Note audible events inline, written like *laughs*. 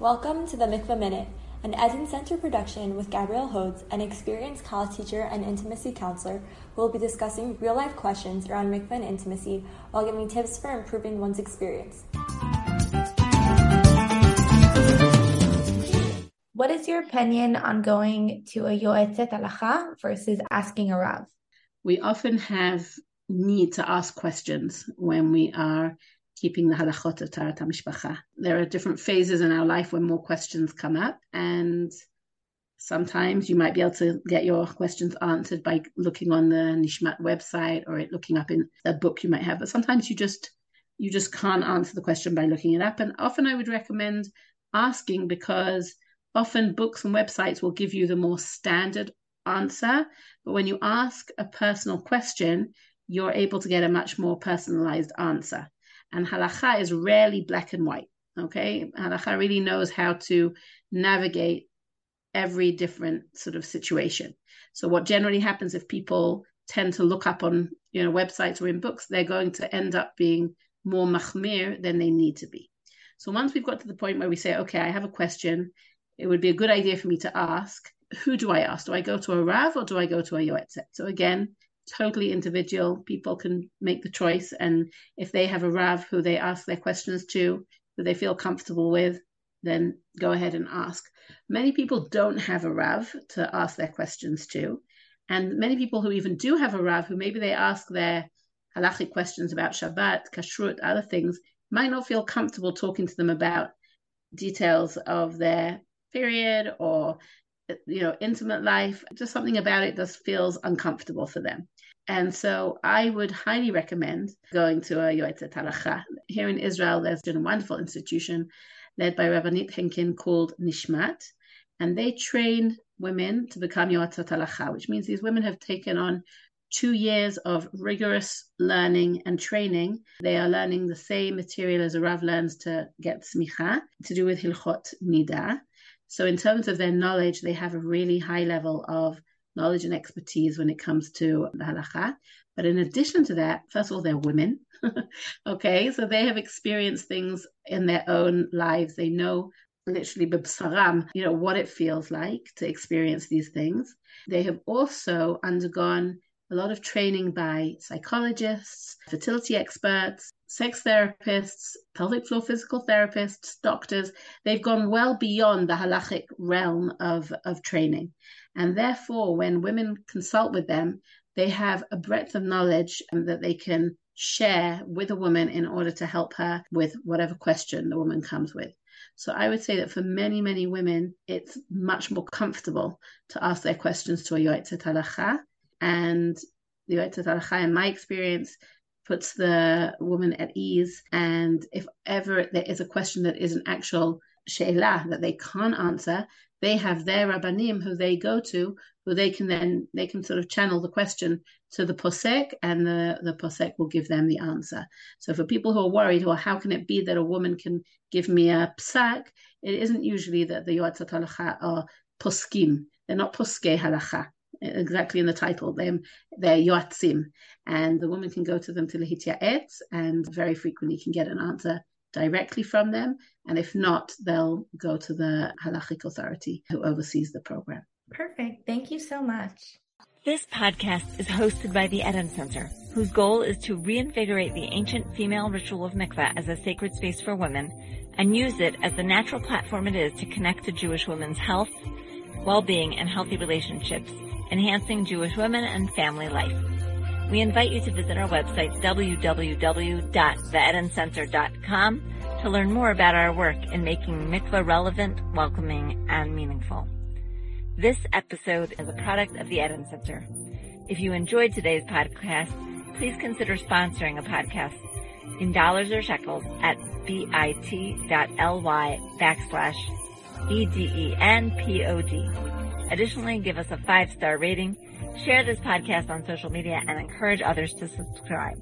Welcome to the Mikvah Minute, an Eden Center production with Gabrielle Hodes, an experienced college teacher and intimacy counselor who will be discussing real life questions around mikvah and intimacy while giving tips for improving one's experience. What is your opinion on going to a yoetzet halacha versus asking a rav? We often have need to ask questions when we are keeping the halachot of Taharat HaMishpacha. There are different phases in our life when more questions come up, and sometimes you might be able to get your questions answered by looking on the Nishmat website or looking up in a book you might have. But sometimes you just you just can't answer the question by looking it up. And often I would recommend asking because often books and websites will give you the more standard answer. But when you ask a personal question, you're able to get a much more personalized answer. And halacha is rarely black and white. Okay. Halacha really knows how to navigate every different sort of situation. So what generally happens if people tend to look up on you know websites or in books, they're going to end up being more machmir than they need to be. So once we've got to the point where we say, okay, I have a question, it would be a good idea for me to ask, who do I ask? Do I go to a Rav or do I go to a Yoetzet? So again, totally individual. People can make the choice. And if they have a Rav who they ask their questions to, who they feel comfortable with, then go ahead and ask. Many people don't have a Rav to ask their questions to. And many people who even do have a Rav, who maybe they ask their halachic questions about Shabbat, Kashrut, other things, might not feel comfortable talking to them about details of their period or you know intimate life just something about it just feels uncomfortable for them and so I would highly recommend going to a Yoetzet Halacha. Here in Israel, there's been a wonderful institution led by Rabbanit Henkin called Nishmat, and they train women to become Yoetzet Halacha, which means these women have taken on two years of rigorous learning and training. They are learning the same material as a Rav learns to get smicha, to do with Hilchot Nida. So in terms of their knowledge, they have a really high level of knowledge and expertise when it comes to the halacha. But in addition to that, first of all, they're women. *laughs* okay, so they have experienced things in their own lives. They know literally b'saram, you know, what it feels like to experience these things. They have also undergone a lot of training by psychologists, fertility experts, sex therapists, pelvic floor physical therapists, doctors. They've gone well beyond the halachic realm of, of training. And therefore, when women consult with them, they have a breadth of knowledge that they can share with a woman in order to help her with whatever question the woman comes with. So I would say that for many, many women, it's much more comfortable to ask their questions to a Yoetzet Halacha. And the Yoetzet Halacha, in my experience, puts the woman at ease. And if ever there is a question that is an actual she'elah that they can't answer, they have their rabbanim who they go to, who they can then they can sort of channel the question to the posek, and the the posek will give them the answer. So for people who are worried, or how can it be that a woman can give me a psak? It isn't usually that the yoatzat halacha are poskim. They're not poske halacha exactly in the title. They're, they're yoatzim, and the woman can go to them to lehityaet, and very frequently can get an answer directly from them. And if not, they'll go to the halachic authority who oversees the program. Perfect. Thank you so much. This podcast is hosted by the Eden Center, whose goal is to reinvigorate the ancient female ritual of mikveh as a sacred space for women and use it as the natural platform it is to connect to Jewish women's health, well-being, and healthy relationships, enhancing Jewish women and family life. We invite you to visit our website, www.theedencenter.com, to learn more about our work in making mikvah relevant, welcoming, and meaningful. This episode is a product of the Eden Center. If you enjoyed today's podcast, please consider sponsoring a podcast in dollars or shekels at bit.ly backslash E-D-E-N-P-O-D. Additionally, give us a five-star rating Share this podcast on social media and encourage others to subscribe.